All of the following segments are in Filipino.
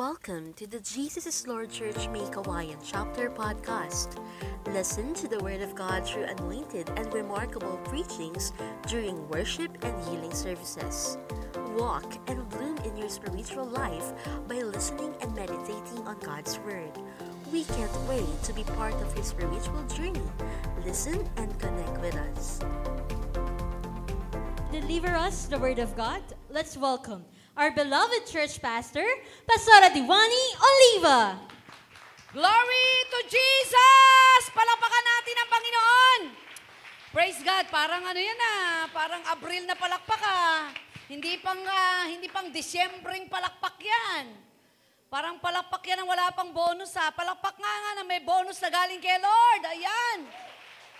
Welcome to the Jesus is Lord Church May Kawayan Chapter Podcast. Listen to the Word of God through anointed and remarkable preachings during worship and healing services. Walk and bloom in your spiritual life by listening and meditating on God's Word. We can't wait to be part of your spiritual journey. Listen and connect with us. Deliver us the Word of God. Let's welcome our beloved church pastor, Pastora Diwani Oliva. Glory to Jesus! Palakpakan natin ang Panginoon! Praise God! Parang ano yan ah, parang Abril na palakpak ah. Hindi pang, ah, hindi pang Disyembreng palakpak yan. Parang palakpak yan ang wala pang bonus ah. Palakpak nga nga na may bonus na galing kay Lord. Ayan!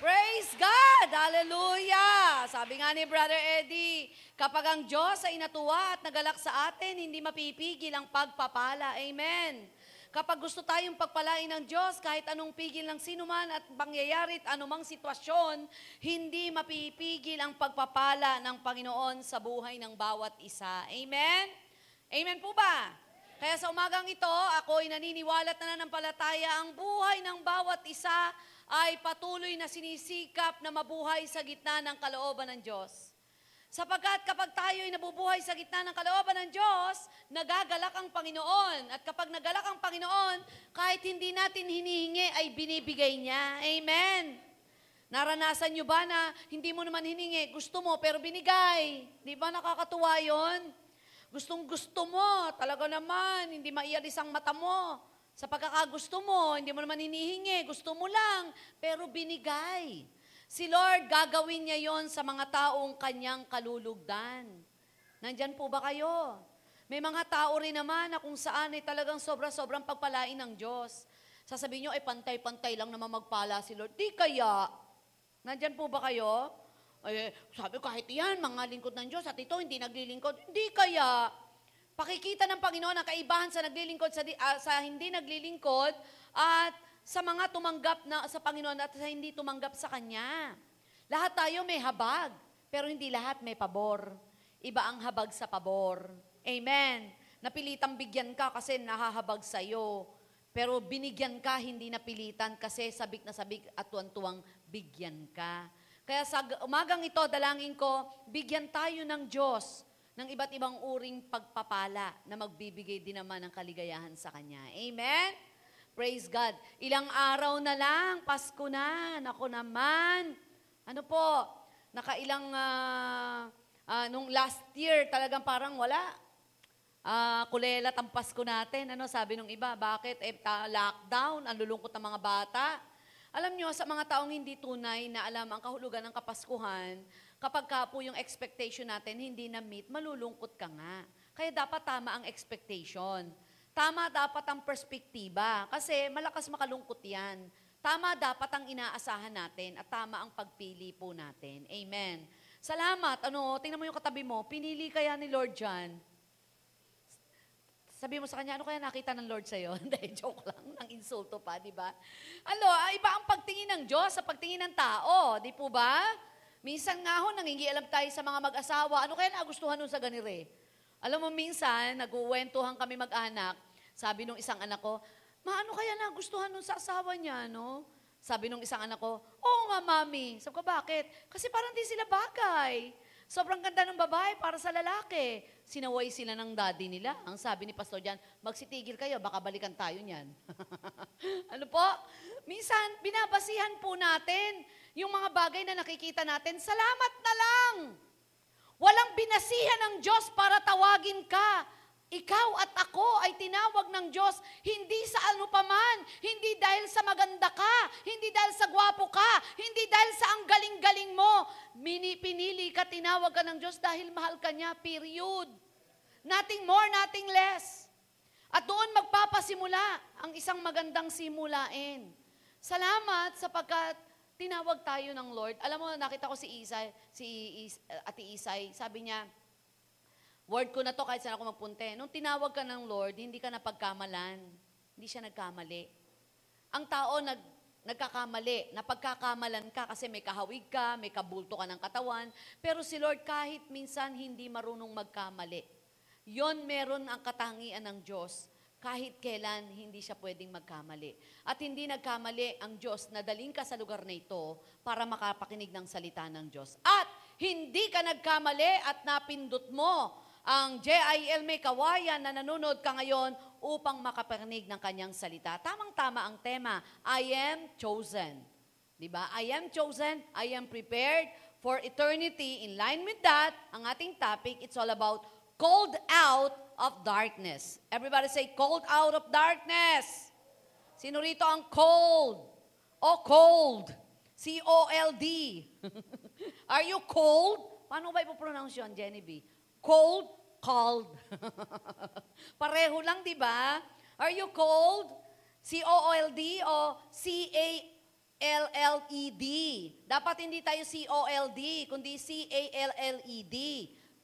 Praise God! Hallelujah! Sabi nga ni Brother Eddie, kapag ang Diyos ay natuwa at nagalak sa atin, hindi mapipigil ang pagpapala. Amen! Kapag gusto tayong pagpalain ng Diyos, kahit anong pigil ng sinuman at pangyayari at anumang sitwasyon, hindi mapipigil ang pagpapala ng Panginoon sa buhay ng bawat isa. Amen? Amen po ba? Kaya sa umagang ito, ako ay naniniwala at nananampalataya ang buhay ng bawat isa ay patuloy na sinisikap na mabuhay sa gitna ng kalooban ng Diyos. Sapagkat kapag tayo ay nabubuhay sa gitna ng kalooban ng Diyos, nagagalak ang Panginoon. At kapag nagalak ang Panginoon, kahit hindi natin hinihingi, ay binibigay niya. Amen. Naranasan nyo ba na hindi mo naman hiningi, gusto mo pero binigay? Di ba nakakatuwa yon? Gustong gusto mo, talaga naman, hindi maialis ang mata mo. Sa pagkakagusto mo, hindi mo naman hinihingi, gusto mo lang, pero binigay. Si Lord, gagawin niya yon sa mga taong kanyang kalulugdan. Nandyan po ba kayo? May mga tao rin naman na kung saan ay talagang sobra-sobrang pagpalain ng Diyos. Sasabihin nyo, ay pantay-pantay lang naman magpala si Lord. Di kaya. Nandyan po ba kayo? Ay, sabi ko, kahit yan, mga lingkod ng Diyos, at ito hindi naglilingkod. Hindi kaya. Pakikita ng Panginoon ang kaibahan sa naglilingkod, sa, uh, sa hindi naglilingkod, at sa mga tumanggap na sa Panginoon at sa hindi tumanggap sa Kanya. Lahat tayo may habag, pero hindi lahat may pabor. Iba ang habag sa pabor. Amen. Napilitang bigyan ka kasi nahahabag sa iyo. Pero binigyan ka, hindi napilitan kasi sabik na sabik at tuwan-tuwang bigyan ka. Kaya sa umagang ito, dalangin ko, bigyan tayo ng Diyos ng iba't ibang uring pagpapala na magbibigay din naman ng kaligayahan sa Kanya. Amen? Praise God. Ilang araw na lang, Pasko na. Nako naman. Ano po, nakailang, uh, uh, nung last year, talagang parang wala. Uh, kulelat ang Pasko natin. Ano sabi nung iba? Bakit? Eh, ta- lockdown, ang lulungkot ng mga bata. Alam nyo, sa mga taong hindi tunay na alam ang kahulugan ng Kapaskuhan, kapag ka po yung expectation natin hindi na-meet, malulungkot ka nga. Kaya dapat tama ang expectation. Tama dapat ang perspektiba. Kasi malakas makalungkot yan. Tama dapat ang inaasahan natin at tama ang pagpili po natin. Amen. Salamat. Ano, tingnan mo yung katabi mo. Pinili kaya ni Lord John. Sabi mo sa kanya, ano kaya nakita ng Lord sa'yo? Hindi, joke lang. Nang insulto pa, di ba? Ano, iba ang pagtingin ng Diyos sa pagtingin ng tao. Di po ba? Minsan nga ho, nangingialam tayo sa mga mag-asawa. Ano kaya nagustuhan nun sa ganire? Alam mo, minsan, nag-uwentuhan kami mag-anak. Sabi nung isang anak ko, Ma, ano kaya nagustuhan nun sa asawa niya, no? Sabi nung isang anak ko, Oo nga, mami. Sabi ko, bakit? Kasi parang di sila bagay. Sobrang ganda ng babae para sa lalaki. Sinaway sila ng daddy nila. Ang sabi ni Pastor Jan, magsitigil kayo, baka balikan tayo niyan. ano po? Minsan, binabasihan po natin yung mga bagay na nakikita natin. Salamat na lang! Walang binasihan ng Diyos para tawagin ka ikaw at ako ay tinawag ng Diyos hindi sa ano paman, hindi dahil sa maganda ka, hindi dahil sa gwapo ka, hindi dahil sa ang galing-galing mo. Mini, pinili ka, tinawag ka ng Diyos dahil mahal ka niya, period. Nothing more, nothing less. At doon magpapasimula ang isang magandang simulain. Salamat sapagkat tinawag tayo ng Lord. Alam mo, nakita ko si Isay, si Is, Ate Isay, sabi niya, Word ko na to kahit saan ako magpunte. Nung tinawag ka ng Lord, hindi ka napagkamalan. Hindi siya nagkamali. Ang tao nag, nagkakamali, napagkakamalan ka kasi may kahawig ka, may kabulto ka ng katawan. Pero si Lord kahit minsan hindi marunong magkamali. Yon meron ang katangian ng Diyos. Kahit kailan hindi siya pwedeng magkamali. At hindi nagkamali ang Diyos na daling ka sa lugar na ito para makapakinig ng salita ng Diyos. At hindi ka nagkamali at napindot mo ang JIL May Kawayan na nanonood ka ngayon upang makapakinig ng kanyang salita. Tamang-tama ang tema, I am chosen. Di ba? I am chosen, I am prepared for eternity. In line with that, ang ating topic, it's all about called out of darkness. Everybody say, called out of darkness. Sino rito ang cold? O cold? C-O-L-D. Are you cold? Paano ba ipopronounce yun, Jenny B? Cold, cold. Pareho lang, di ba? Are you cold? C-O-L-D o C-A-L-L-E-D? Dapat hindi tayo C-O-L-D, kundi C-A-L-L-E-D.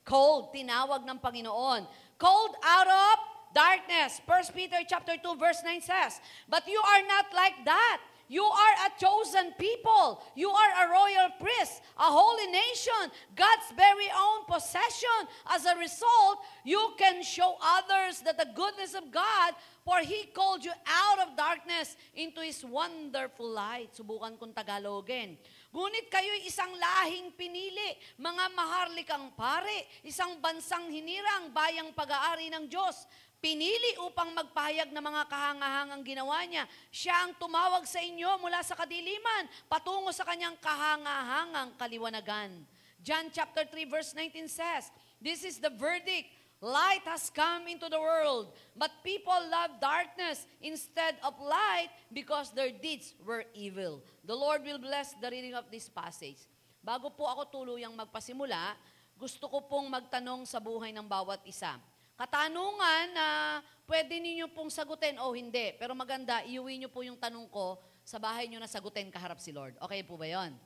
Cold, tinawag ng Panginoon. Cold out of darkness. 1 Peter chapter 2 verse 9 says, But you are not like that. You are a chosen people. You are a royal priest, a holy nation, God's very own possession. As a result, you can show others that the goodness of God, for He called you out of darkness into His wonderful light. Subukan kong Tagalogin. Ngunit kayo'y isang lahing pinili, mga maharlikang pare, isang bansang hinirang, bayang pag-aari ng Diyos. Pinili upang magpahayag ng mga kahangahangang ginawa niya. Siya ang tumawag sa inyo mula sa kadiliman, patungo sa kanyang kahangahangang kaliwanagan. John chapter 3 verse 19 says, This is the verdict. Light has come into the world, but people love darkness instead of light because their deeds were evil. The Lord will bless the reading of this passage. Bago po ako tuluyang magpasimula, gusto ko pong magtanong sa buhay ng bawat isa. Katanungan na pwede ninyo pong sagutin o hindi. Pero maganda, iuwi nyo po yung tanong ko sa bahay nyo na sagutin kaharap si Lord. Okay po ba yon?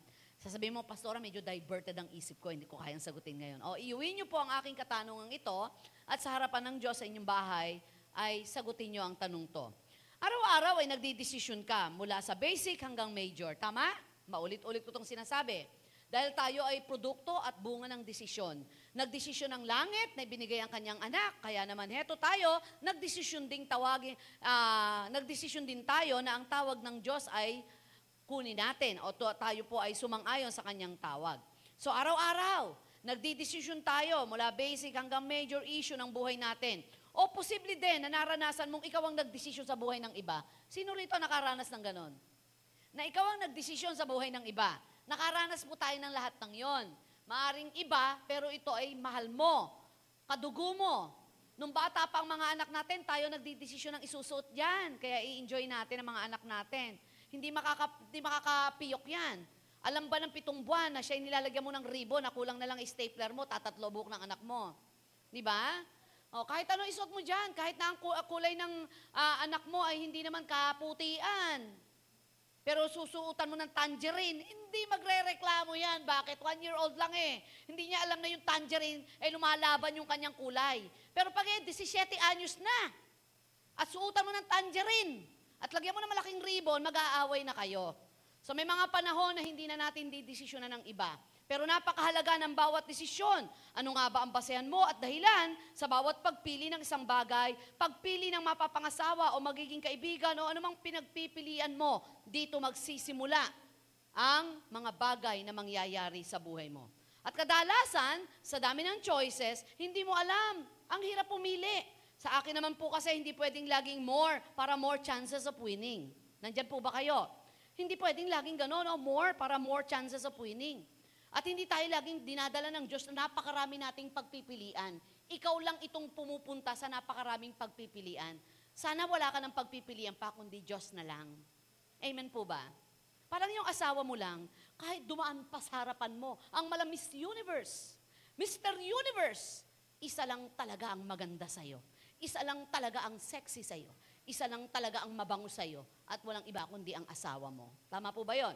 Sasabihin mo, Pastora, medyo diverted ang isip ko, hindi ko kayang sagutin ngayon. O, iuwi nyo po ang aking katanungan ito at sa harapan ng Diyos sa inyong bahay ay sagutin nyo ang tanong to. Araw-araw ay nagdidesisyon ka mula sa basic hanggang major. Tama? Maulit-ulit ko itong sinasabi. Dahil tayo ay produkto at bunga ng desisyon. Nagdesisyon ng langit na ibinigay ang kanyang anak. Kaya naman heto tayo, nagdesisyon ding tawagin, uh, nagdesisyon din tayo na ang tawag ng Diyos ay kunin natin o tayo po ay sumang-ayon sa kanyang tawag. So araw-araw, nagdidesisyon tayo mula basic hanggang major issue ng buhay natin. O posible din na naranasan mong ikaw ang nagdesisyon sa buhay ng iba. Sino rito nakaranas ng ganon? Na ikaw ang nagdesisyon sa buhay ng iba. Nakaranas po tayo ng lahat ng yon. Maaring iba, pero ito ay mahal mo, kadugo mo. Nung bata pa ang mga anak natin, tayo nagdidesisyon ng isusuot yan. Kaya i-enjoy natin ang mga anak natin. Hindi, makaka, hindi makakapiyok yan. Alam ba ng pitong buwan na siya nilalagyan mo ng ribbon na kulang na lang stapler mo, tatatlo buhok ng anak mo. Di ba? O, kahit ano isuot mo dyan, kahit na ang kulay ng uh, anak mo ay hindi naman kaputian. Pero susuotan mo ng tangerine, hindi magre-reklamo yan. Bakit? One year old lang eh. Hindi niya alam na yung tangerine ay lumalaban yung kanyang kulay. Pero pag eh, 17 anyos na, at suotan mo ng tangerine, at lagyan mo ng malaking ribbon, mag-aaway na kayo. So may mga panahon na hindi na natin didesisyonan ng iba. Pero napakahalaga ng bawat desisyon. Ano nga ba ang basehan mo at dahilan sa bawat pagpili ng isang bagay, pagpili ng mapapangasawa o magiging kaibigan o anumang pinagpipilian mo, dito magsisimula ang mga bagay na mangyayari sa buhay mo. At kadalasan, sa dami ng choices, hindi mo alam. Ang hirap pumili. Sa akin naman po kasi hindi pwedeng laging more para more chances of winning. Nandyan po ba kayo? Hindi pwedeng laging gano'n, no? more para more chances of winning. At hindi tayo laging dinadala ng Diyos na napakarami nating pagpipilian. Ikaw lang itong pumupunta sa napakaraming pagpipilian. Sana wala ka ng pagpipilian pa, kundi Diyos na lang. Amen po ba? Parang yung asawa mo lang, kahit dumaan pa sa harapan mo, ang malamis universe, Mr. Universe, isa lang talaga ang maganda sa'yo. Isa lang talaga ang sexy sa'yo. Isa lang talaga ang mabango sa'yo. At walang iba kundi ang asawa mo. Tama po ba yon?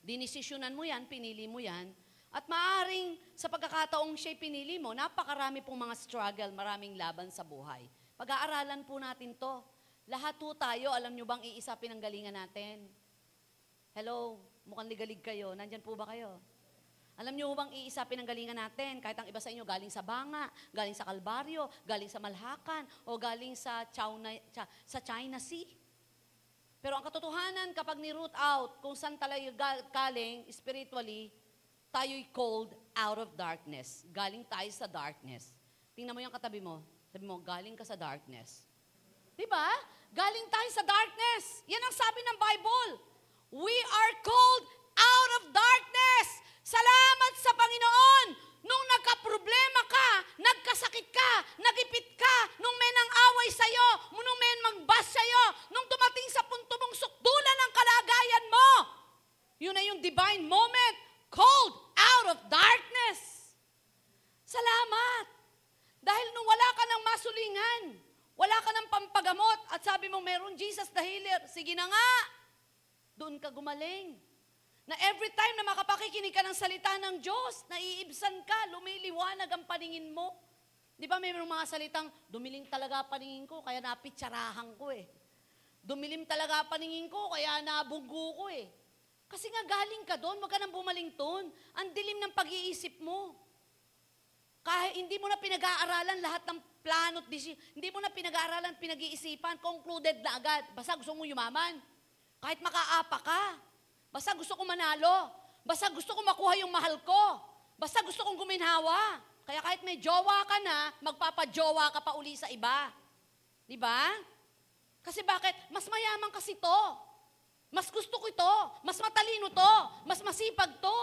Dinisisyonan mo yan, pinili mo yan, at maaring sa pagkakataong siya'y pinili mo, napakarami pong mga struggle, maraming laban sa buhay. Pag-aaralan po natin to. Lahat po tayo, alam nyo bang iisa pinanggalingan natin? Hello, mukhang ligalig kayo. Nandyan po ba kayo? Alam niyo bang iisa pinanggalingan natin? Kahit ang iba sa inyo galing sa Banga, galing sa Kalbaryo, galing sa Malhakan, o galing sa China, sa China Sea. Pero ang katotohanan, kapag ni-root out kung saan talaga galing spiritually, tayo'y called out of darkness. Galing tayo sa darkness. Tingnan mo yung katabi mo. Sabi mo, galing ka sa darkness. Di ba? Galing tayo sa darkness. Yan ang sabi ng Bible. We are called out of darkness. Salamat sa Panginoon. Nung nagka-problema ka, nagkasakit ka, nagipit ka, nung may nang away sa'yo, nung may magbas sa'yo, nung dumating sa punto mong sukdulan ng kalagayan mo, yun na yung divine moment, called out of darkness. Salamat. Dahil nung wala ka ng masulingan, wala ka ng pampagamot, at sabi mo, meron Jesus the healer, sige na nga, doon ka gumaling. Na every time na makapakikinig ka ng salita ng Diyos, naiibsan ka, lumiliwanag ang paningin mo. Di ba may mga salitang, dumiling talaga paningin ko, kaya napitsarahan ko eh. Dumilim talaga paningin ko, kaya nabunggo ko eh. Kasi nga galing ka doon, wag ka nang bumaling doon. Ang dilim ng pag-iisip mo. Kahit hindi mo na pinag-aaralan lahat ng plano at hindi mo na pinag-aaralan, pinag-iisipan, concluded na agad. Basta gusto mo yumaman. Kahit makaapa ka. Basta gusto ko manalo. Basta gusto ko makuha yung mahal ko. Basta gusto kong guminhawa. Kaya kahit may jowa ka na, magpapajowa ka pa uli sa iba. Di ba? Kasi bakit? Mas mayaman kasi to. Mas gusto ko ito. Mas matalino to. Mas masipag to.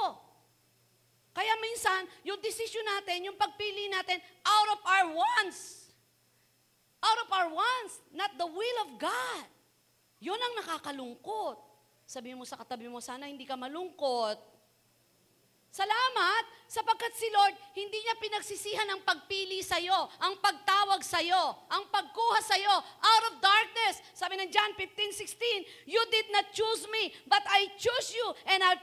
Kaya minsan, yung decision natin, yung pagpili natin, out of our wants. Out of our wants, not the will of God. Yun ang nakakalungkot. Sabi mo sa katabi mo, sana hindi ka malungkot. Salamat sapagkat si Lord hindi niya pinagsisihan ang pagpili sa iyo, ang pagtawag sa iyo, ang pagkuha sa iyo out of darkness. Sabi ng John 15:16, You did not choose me, but I chose you and I,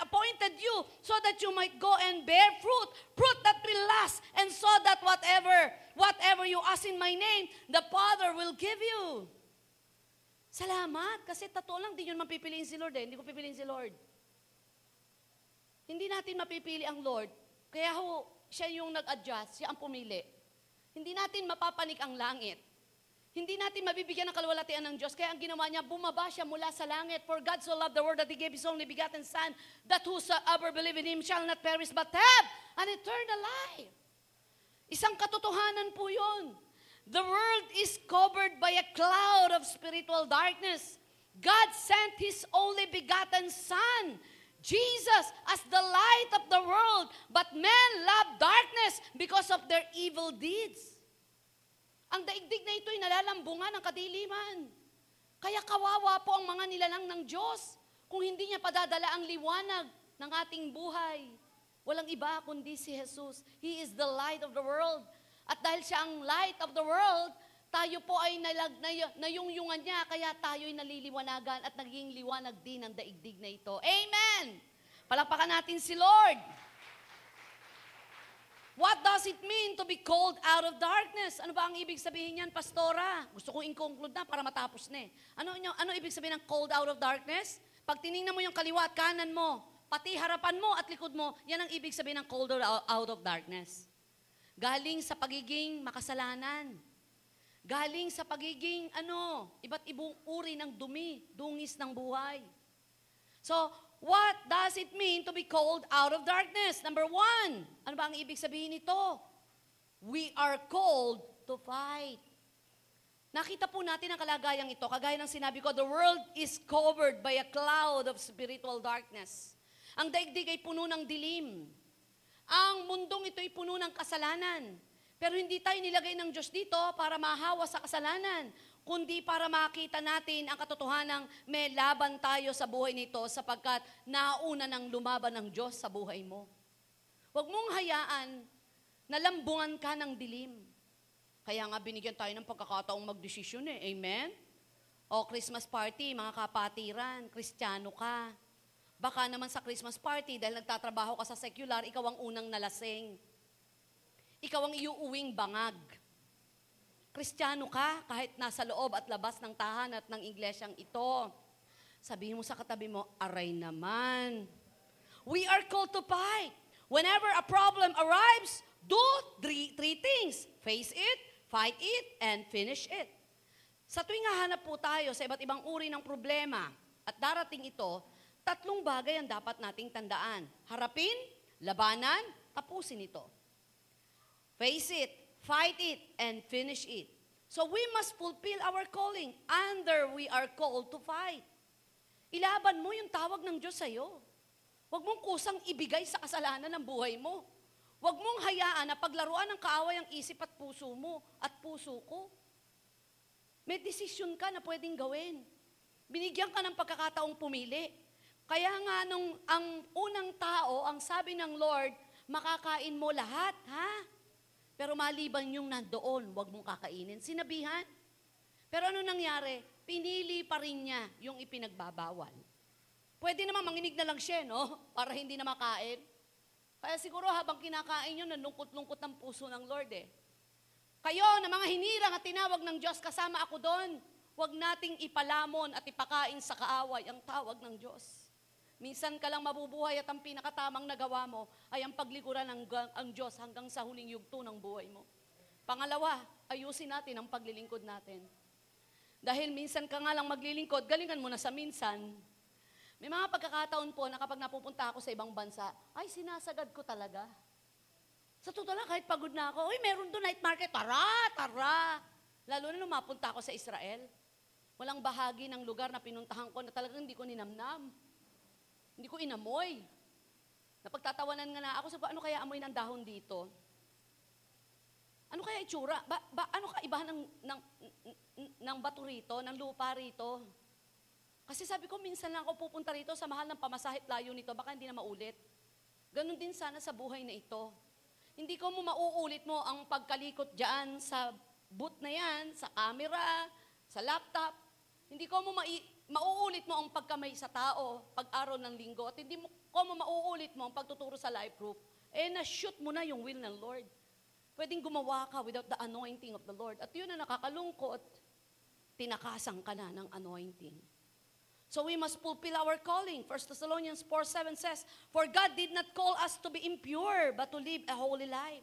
appointed you so that you might go and bear fruit, fruit that will last, and so that whatever whatever you ask in my name, the Father will give you. Salamat, kasi totoo lang, di yun mapipiliin si Lord eh. Hindi ko pipiliin si Lord. Hindi natin mapipili ang Lord. Kaya ho, siya yung nag-adjust, siya ang pumili. Hindi natin mapapanik ang langit. Hindi natin mabibigyan ng kalwalatian ng Diyos. Kaya ang ginawa niya, bumaba siya mula sa langit. For God so loved the world that He gave His only begotten Son, that whosoever believe in Him shall not perish but have an eternal life. Isang katotohanan po yun. The world is covered by a cloud of spiritual darkness. God sent His only begotten Son, Jesus, as the light of the world, but men love darkness because of their evil deeds. Ang daigdig na ito'y nalalambungan ng kadiliman. Kaya kawawa po ang mga nilalang ng Diyos kung hindi niya padadala ang liwanag ng ating buhay. Walang iba kundi si Jesus. He is the light of the world. At dahil siya ang light of the world, tayo po ay nalag, na, nayungyungan niya, kaya tayo'y naliliwanagan at naging liwanag din ang daigdig na ito. Amen! Palakpakan natin si Lord. What does it mean to be called out of darkness? Ano ba ang ibig sabihin niyan, Pastora? Gusto kong in-conclude na para matapos na eh. Ano, ano ibig sabihin ng called out of darkness? Pag tiningnan mo yung kaliwa at kanan mo, pati harapan mo at likod mo, yan ang ibig sabihin ng called out of darkness. Galing sa pagiging makasalanan. Galing sa pagiging, ano, iba't ibang uri ng dumi, dungis ng buhay. So, what does it mean to be called out of darkness? Number one, ano ba ang ibig sabihin nito? We are called to fight. Nakita po natin ang kalagayang ito. Kagaya ng sinabi ko, the world is covered by a cloud of spiritual darkness. Ang daigdig ay puno ng dilim. Ang mundong ito ay puno ng kasalanan. Pero hindi tayo nilagay ng Diyos dito para mahawa sa kasalanan, kundi para makita natin ang katotohanan may laban tayo sa buhay nito sapagkat nauna ng lumaban ng Diyos sa buhay mo. Huwag mong hayaan na lambungan ka ng dilim. Kaya nga binigyan tayo ng pagkakataong magdesisyon eh. Amen? O Christmas party, mga kapatiran, kristyano ka. Baka naman sa Christmas party, dahil nagtatrabaho ka sa secular, ikaw ang unang nalasing. Ikaw ang iuuwing bangag. Kristiyano ka kahit nasa loob at labas ng tahan at ng iglesyang ito. Sabihin mo sa katabi mo, aray naman. we are called to fight. Whenever a problem arrives, do three, three things. Face it, fight it, and finish it. Sa tuwing hahanap po tayo sa iba't ibang uri ng problema at darating ito, tatlong bagay ang dapat nating tandaan. Harapin, labanan, tapusin ito. Face it, fight it, and finish it. So we must fulfill our calling under we are called to fight. Ilaban mo yung tawag ng Diyos sa'yo. Huwag mong kusang ibigay sa kasalanan ng buhay mo. Huwag mong hayaan na paglaruan ng kaaway ang isip at puso mo at puso ko. May desisyon ka na pwedeng gawin. Binigyan ka ng pagkakataong pumili. Kaya nga nung ang unang tao, ang sabi ng Lord, makakain mo lahat, ha? Pero maliban yung nandoon, huwag mong kakainin. Sinabihan. Pero ano nangyari? Pinili pa rin niya yung ipinagbabawal. Pwede naman manginig na lang siya, no? Para hindi na makain. Kaya siguro habang kinakain yun, nalungkot-lungkot ng puso ng Lord eh. Kayo na mga hinirang at tinawag ng Diyos, kasama ako doon. Huwag nating ipalamon at ipakain sa kaaway ang tawag ng Diyos. Minsan ka lang mabubuhay at ang pinakatamang nagawa mo ay ang paglikuran ng ang Diyos hanggang sa huling yugto ng buhay mo. Pangalawa, ayusin natin ang paglilingkod natin. Dahil minsan ka nga lang maglilingkod, galingan mo na sa minsan. May mga pagkakataon po na kapag napupunta ako sa ibang bansa, ay sinasagad ko talaga. Sa totoo lang, kahit pagod na ako, uy, meron doon night market, tara, tara. Lalo na mapunta ako sa Israel. Walang bahagi ng lugar na pinuntahan ko na talagang hindi ko ninamnam. Hindi ko inamoy. Napagtatawanan nga na ako, ko, ano kaya amoy ng dahon dito? Ano kaya itsura? Ba, ba, ano ka iba ng, ng, ng bato rito, ng lupa rito? Kasi sabi ko, minsan lang ako pupunta rito sa mahal ng pamasahit layo nito, baka hindi na maulit. Ganon din sana sa buhay na ito. Hindi ko mo mauulit mo ang pagkalikot dyan sa boot na yan, sa camera, sa laptop. Hindi ko mo mai- mauulit mo ang pagkamay sa tao pag araw ng linggo at hindi mo ko mo mauulit mo ang pagtuturo sa life group. Eh, na-shoot mo na yung will ng Lord. Pwedeng gumawa ka without the anointing of the Lord. At yun na nakakalungkot, tinakasan ka na ng anointing. So we must fulfill our calling. 1 Thessalonians 4 7 says, For God did not call us to be impure, but to live a holy life.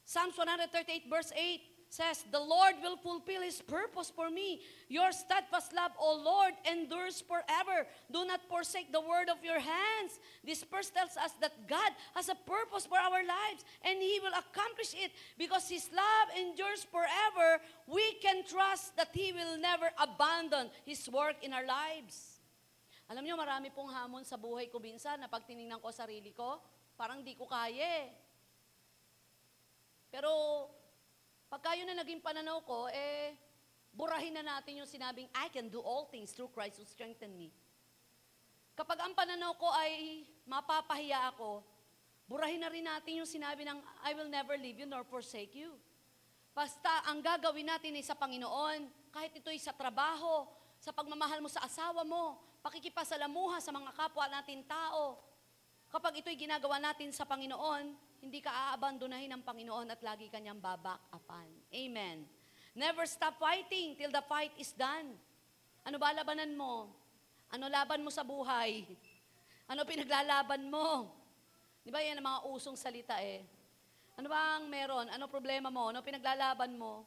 Psalms 138 verse 8 says, The Lord will fulfill His purpose for me. Your steadfast love, O Lord, endures forever. Do not forsake the word of your hands. This verse tells us that God has a purpose for our lives, and He will accomplish it because His love endures forever. We can trust that He will never abandon His work in our lives. Alam niyo, marami pong hamon sa buhay ko minsan na pag tinignan ko sarili ko, parang di ko kaya eh. Pero Pagka yun na naging pananaw ko, eh, burahin na natin yung sinabing, I can do all things through Christ who strengthen me. Kapag ang pananaw ko ay mapapahiya ako, burahin na rin natin yung sinabi ng, I will never leave you nor forsake you. Basta ang gagawin natin ay sa Panginoon, kahit ito'y sa trabaho, sa pagmamahal mo sa asawa mo, pakikipasalamuha sa mga kapwa natin tao. Kapag ito'y ginagawa natin sa Panginoon, hindi ka aabandonahin ng Panginoon at lagi kanyang babak upan. Amen. Never stop fighting till the fight is done. Ano ba labanan mo? Ano laban mo sa buhay? Ano pinaglalaban mo? Di ba yan ang mga usong salita eh? Ano ba ang meron? Ano problema mo? Ano pinaglalaban mo?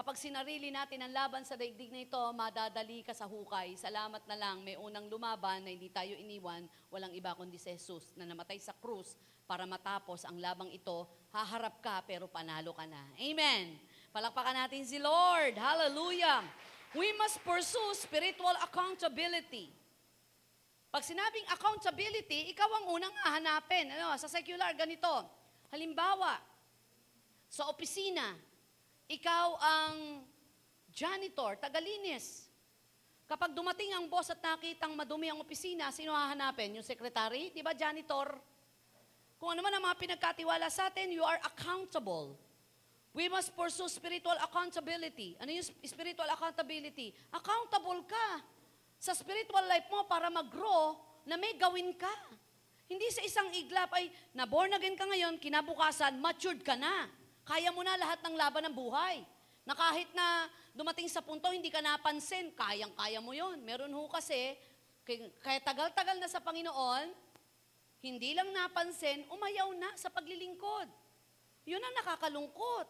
Kapag sinarili natin ang laban sa daigdig na ito, madadali ka sa hukay. Salamat na lang, may unang lumaban na hindi tayo iniwan, walang iba kundi si Jesus na namatay sa krus para matapos ang labang ito, haharap ka pero panalo ka na. Amen. Palakpakan natin si Lord. Hallelujah. We must pursue spiritual accountability. Pag sinabing accountability, ikaw ang unang hahanapin. Ano, sa secular, ganito. Halimbawa, sa opisina, ikaw ang janitor, tagalinis. Kapag dumating ang boss at nakitang madumi ang opisina, sino hahanapin? Yung secretary? Di ba janitor? Kung ano man ang mga pinagkatiwala sa atin, you are accountable. We must pursue spiritual accountability. Ano yung spiritual accountability? Accountable ka sa spiritual life mo para mag-grow na may gawin ka. Hindi sa isang iglap ay na-born again ka ngayon, kinabukasan, matured ka na. Kaya mo na lahat ng laban ng buhay. Na kahit na dumating sa punto, hindi ka napansin, kayang-kaya mo yon. Meron ho kasi, kaya tagal-tagal na sa Panginoon, Hindi lang napansin, umayaw na sa paglilingkod. Yun ang nakakalungkot.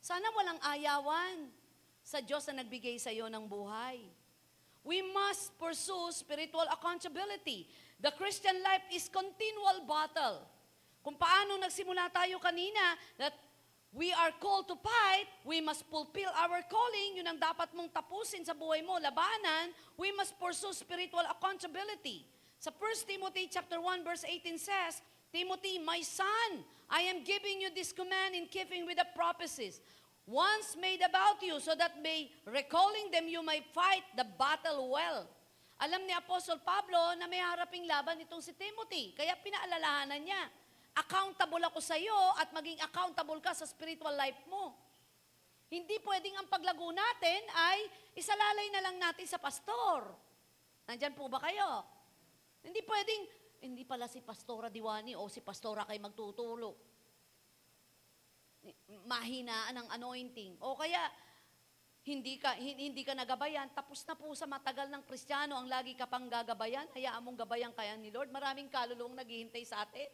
Sana walang ayawan sa Diyos na nagbigay sa iyo ng buhay. We must pursue spiritual accountability. The Christian life is continual battle. Kung paano nagsimula tayo kanina, that we are called to fight, we must fulfill our calling, yun ang dapat mong tapusin sa buhay mo, labanan, we must pursue spiritual accountability. Sa 1 Timothy chapter 1 verse 18 says, Timothy, my son, I am giving you this command in keeping with the prophecies once made about you, so that by recalling them you may fight the battle well. Alam ni Apostol Pablo na may haraping laban itong si Timothy, kaya pinaalalahanan niya, accountable ako sa iyo at maging accountable ka sa spiritual life mo. Hindi pwedeng ang paglago natin ay isalalay na lang natin sa pastor. Nandyan po ba kayo? Hindi pwedeng, hindi pala si Pastora Diwani o si Pastora kay magtutulog mahinaan ang anointing. O kaya, hindi ka, hindi ka nagabayan, tapos na po sa matagal ng Kristiyano ang lagi ka pang gagabayan, hayaan mong gabayan kaya ni Lord. Maraming kaluluwang naghihintay sa atin.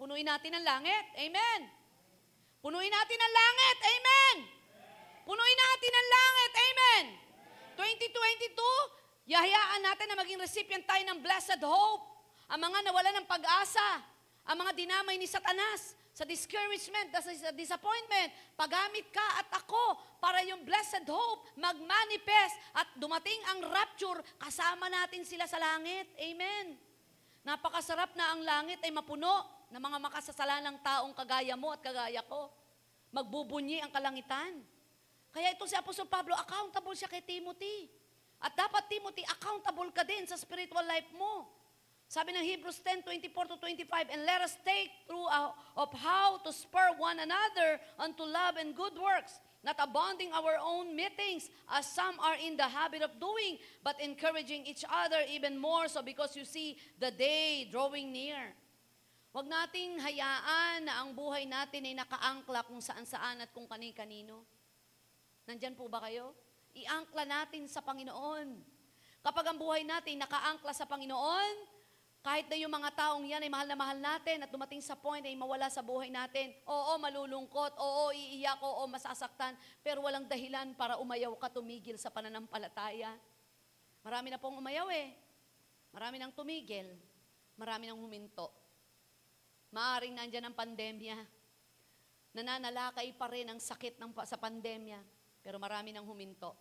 Punuin natin ang langit. Amen. Punuin natin ang langit. Amen. Punuin natin ang langit. Amen. 2022, yahayaan natin na maging recipient tayo ng blessed hope. Ang mga nawala ng pag-asa, ang mga dinamay ni Satanas, sa discouragement, sa disappointment, paggamit ka at ako para yung blessed hope mag-manifest at dumating ang rapture, kasama natin sila sa langit. Amen. Napakasarap na ang langit ay mapuno ng mga makasasalanang taong kagaya mo at kagaya ko. Magbubunyi ang kalangitan. Kaya ito si Apostol Pablo, accountable siya kay Timothy. At dapat Timothy, accountable ka din sa spiritual life mo. Sabi ng Hebrews 10, 24 to 25, And let us take through uh, of how to spur one another unto love and good works, not abounding our own meetings, as some are in the habit of doing, but encouraging each other even more so because you see the day drawing near. Huwag nating hayaan na ang buhay natin ay nakaangkla kung saan-saan at kung kani-kanino. Nandyan po ba kayo? Iangkla natin sa Panginoon. Kapag ang buhay natin nakaangkla sa Panginoon, kahit na yung mga taong yan ay mahal na mahal natin at dumating sa point ay mawala sa buhay natin, oo, malulungkot, oo, iiyak, oo, masasaktan, pero walang dahilan para umayaw ka tumigil sa pananampalataya. Marami na pong umayaw eh. Marami nang tumigil. Marami nang huminto. Maaring nandyan ang pandemya. Nananalakay pa rin ang sakit ng, sa pandemya, pero marami nang huminto.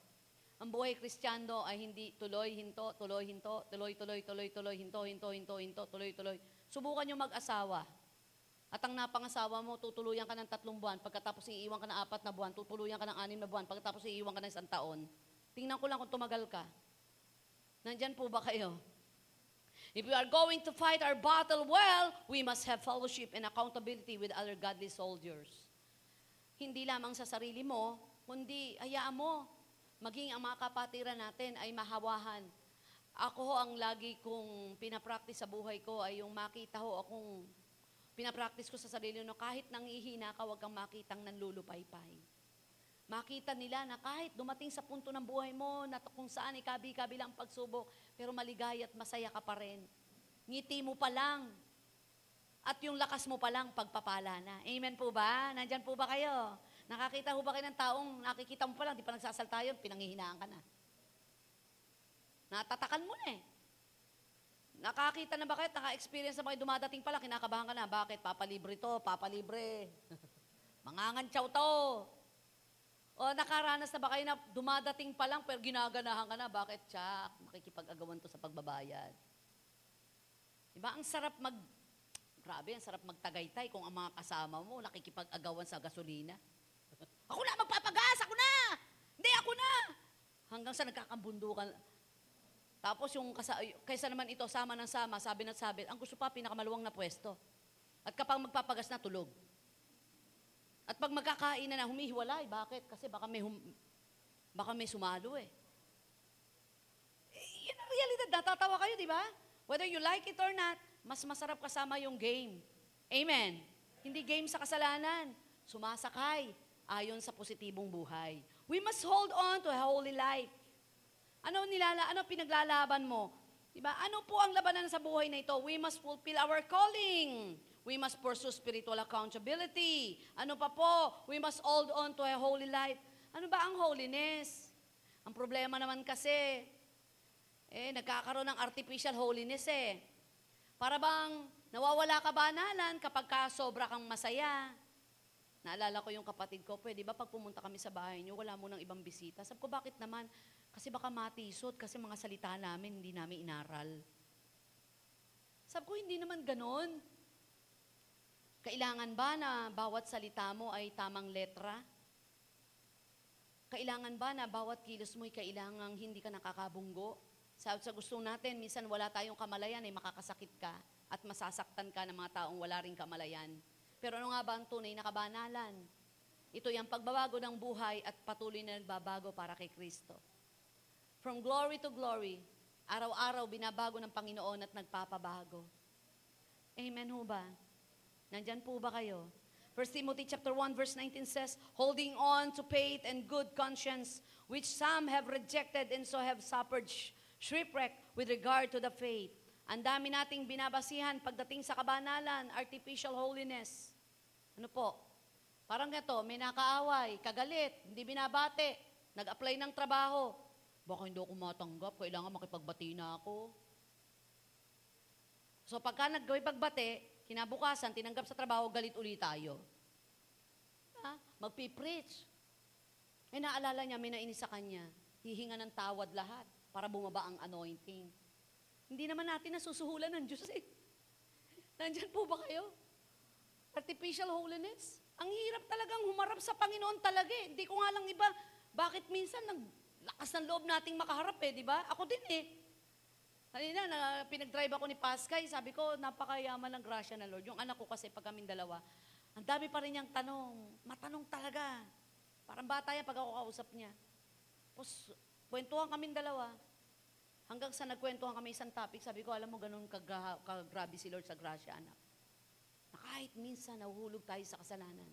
Ang buhay kristyano ay hindi tuloy, hinto, tuloy, hinto, tuloy, tuloy, tuloy, tuloy, hinto, hinto, hinto, hinto, tuloy, tuloy. Subukan nyo mag-asawa. At ang napangasawa mo, tutuluyan ka ng tatlong buwan, pagkatapos iiwan ka ng apat na buwan, tutuluyan ka ng anim na buwan, pagkatapos iiwan ka ng isang taon. Tingnan ko lang kung tumagal ka. Nandyan po ba kayo? If we are going to fight our battle well, we must have fellowship and accountability with other godly soldiers. Hindi lamang sa sarili mo, kundi hayaan mo, maging ang mga kapatiran natin ay mahawahan. Ako ang lagi kong pinapractice sa buhay ko ay yung makita ho akong pinapractice ko sa sarili no, kahit nangihina ka, huwag kang makitang nanlulupaypay. Makita nila na kahit dumating sa punto ng buhay mo na kung saan ikabi-kabi lang pagsubok, pero maligaya at masaya ka pa rin. Ngiti mo pa lang. At yung lakas mo pa lang, pagpapala na. Amen po ba? Nandyan po ba kayo? Nakakita ho ba kayo ng taong nakikita mo pa lang, di pa nagsasalta yun, pinangihinaan ka na. Natatakan mo na eh. Nakakita na ba kayo, naka-experience na ba kayo, dumadating pala, kinakabahan ka na. Bakit? Papalibre to, papalibre. Mangangantsaw to. O nakaranas na ba kayo na dumadating pa lang pero ginaganahan ka na? Bakit? Tsak, makikipag-agawan to sa pagbabayad. Diba? Ang sarap mag... Grabe, ang sarap magtagaytay kung ang mga kasama mo nakikipag-agawan sa gasolina. Ako na magpapagas, ako na! Hindi, ako na! Hanggang sa nagkakambundukan. Tapos yung kasa, kaysa naman ito, sama ng sama, sabi na sabi, ang gusto pa, pinakamaluwang na pwesto. At kapag magpapagas na, tulog. At pag magkakain na humihiwalay. Bakit? Kasi baka may, hum, baka may sumalo eh. eh. Yan ang realidad. Natatawa kayo, di ba? Whether you like it or not, mas masarap kasama yung game. Amen. Hindi game sa kasalanan. Sumasakay ayon sa positibong buhay. We must hold on to a holy life. Ano nilala, ano pinaglalaban mo? Diba? Ano po ang labanan sa buhay na ito? We must fulfill our calling. We must pursue spiritual accountability. Ano pa po? We must hold on to a holy life. Ano ba ang holiness? Ang problema naman kasi, eh, nagkakaroon ng artificial holiness eh. Para bang nawawala ka banalan kapag ka sobra kang masaya. Naalala ko yung kapatid ko, pwede ba pag pumunta kami sa bahay niyo, wala mo nang ibang bisita? Sabi ko, bakit naman? Kasi baka matisot, kasi mga salita namin, hindi namin inaral. Sabi ko, hindi naman ganon. Kailangan ba na bawat salita mo ay tamang letra? Kailangan ba na bawat kilos mo ay kailangang hindi ka nakakabunggo? Sa, sa gusto natin, minsan wala tayong kamalayan, ay makakasakit ka at masasaktan ka ng mga taong wala ring kamalayan. Pero ano nga ba ang tunay na kabanalan? Ito yung pagbabago ng buhay at patuloy na nagbabago para kay Kristo. From glory to glory, araw-araw binabago ng Panginoon at nagpapabago. Amen ho ba? Nandyan po ba kayo? 1 Timothy chapter 1 verse 19 says, holding on to faith and good conscience, which some have rejected and so have suffered sh- shipwreck with regard to the faith. Ang dami nating binabasihan pagdating sa kabanalan, artificial holiness. Ano po? Parang ito, may nakaaway, kagalit, hindi binabate, nag-apply ng trabaho. Baka hindi ako matanggap, kailangan makipagbati na ako. So pagka nagpagbate, kinabukasan, tinanggap sa trabaho, galit ulit tayo. Ha? Magpipreach. Eh naalala niya, may nainis sa kanya. Hihinga ng tawad lahat para bumaba ang anointing. Hindi naman natin nasusuhulan ng Diyos eh. Nandyan po ba kayo? Artificial holiness. Ang hirap talagang humarap sa Panginoon talaga eh. Hindi ko nga lang iba, bakit minsan naglakas ng loob nating makaharap eh, di ba? Ako din eh. Kanina, na, pinag-drive ako ni Pascay, sabi ko, napakayaman ng grasya ng Lord. Yung anak ko kasi, pag kaming dalawa, ang dami pa rin niyang tanong. Matanong talaga. Parang bata yan pag ako kausap niya. Tapos, kwentuhan kaming dalawa. Hanggang sa nagkwentuhan kami isang topic, sabi ko, alam mo, ganun kagra- kagrabe si Lord sa grasya, anak. Na kahit minsan nahuhulog tayo sa kasalanan,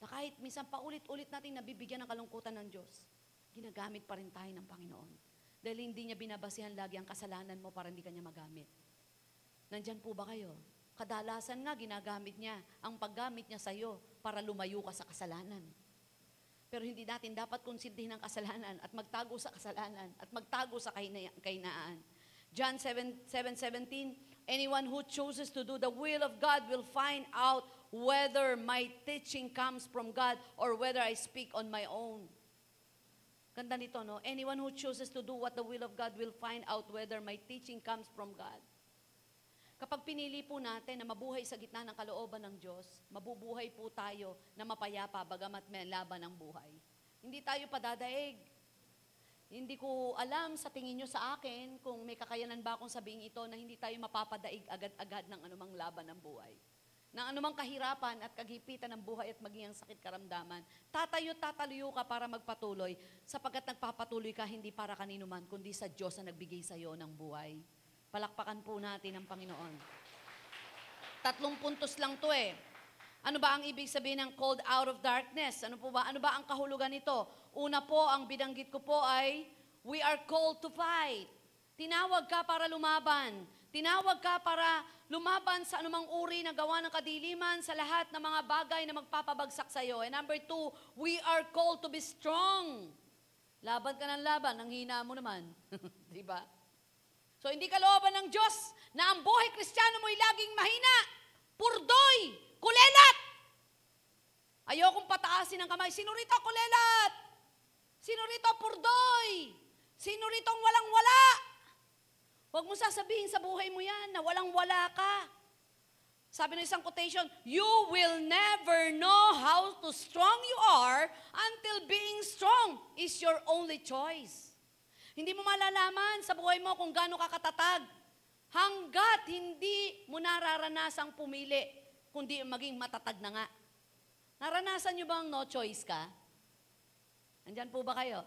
na kahit minsan paulit-ulit natin nabibigyan ng kalungkutan ng Diyos, ginagamit pa rin tayo ng Panginoon. Dahil hindi niya binabasihan lagi ang kasalanan mo para hindi kanya magamit. Nandyan po ba kayo? Kadalasan nga ginagamit niya ang paggamit niya sa iyo para lumayo ka sa kasalanan. Pero hindi natin dapat konsintihin ang kasalanan at magtago sa kasalanan at magtago sa kaina- kainaan. John 7, 7:17, anyone who chooses to do the will of God will find out whether my teaching comes from God or whether I speak on my own. Ganda nito, no? Anyone who chooses to do what the will of God will find out whether my teaching comes from God. Kapag pinili po natin na mabuhay sa gitna ng kalooban ng Diyos, mabubuhay po tayo na mapayapa bagamat may laban ng buhay. Hindi tayo padadaig. Hindi ko alam sa tingin nyo sa akin kung may kakayanan ba akong sabihin ito na hindi tayo mapapadaig agad-agad ng anumang laban ng buhay. Ng anumang kahirapan at kagipitan ng buhay at maging ang sakit karamdaman. Tatayo, tataluyo ka para magpatuloy sapagkat nagpapatuloy ka hindi para kanino man, kundi sa Diyos na nagbigay sa iyo ng buhay. Palakpakan po natin ang Panginoon. Tatlong puntos lang to eh. Ano ba ang ibig sabihin ng called out of darkness? Ano po ba? Ano ba ang kahulugan nito? Una po, ang bidanggit ko po ay, we are called to fight. Tinawag ka para lumaban. Tinawag ka para lumaban sa anumang uri na gawa ng kadiliman sa lahat ng mga bagay na magpapabagsak sa iyo. And number two, we are called to be strong. Laban ka ng laban, ang hina mo naman. Di ba? So hindi ka looban ng Diyos na ang buhay kristyano mo'y laging mahina, purdoy, kulelat. Ayokong pataasin ang kamay. Sino rito kulelat? Sino rito purdoy? Sino rito walang-wala? Huwag mo sasabihin sa buhay mo yan na walang-wala ka. Sabi ng isang quotation, you will never know how to strong you are until being strong is your only choice. Hindi mo malalaman sa buhay mo kung gaano ka katatag hanggat hindi mo nararanasang pumili, kundi maging matatag na nga. Naranasan nyo bang no choice ka? Nandyan po ba kayo?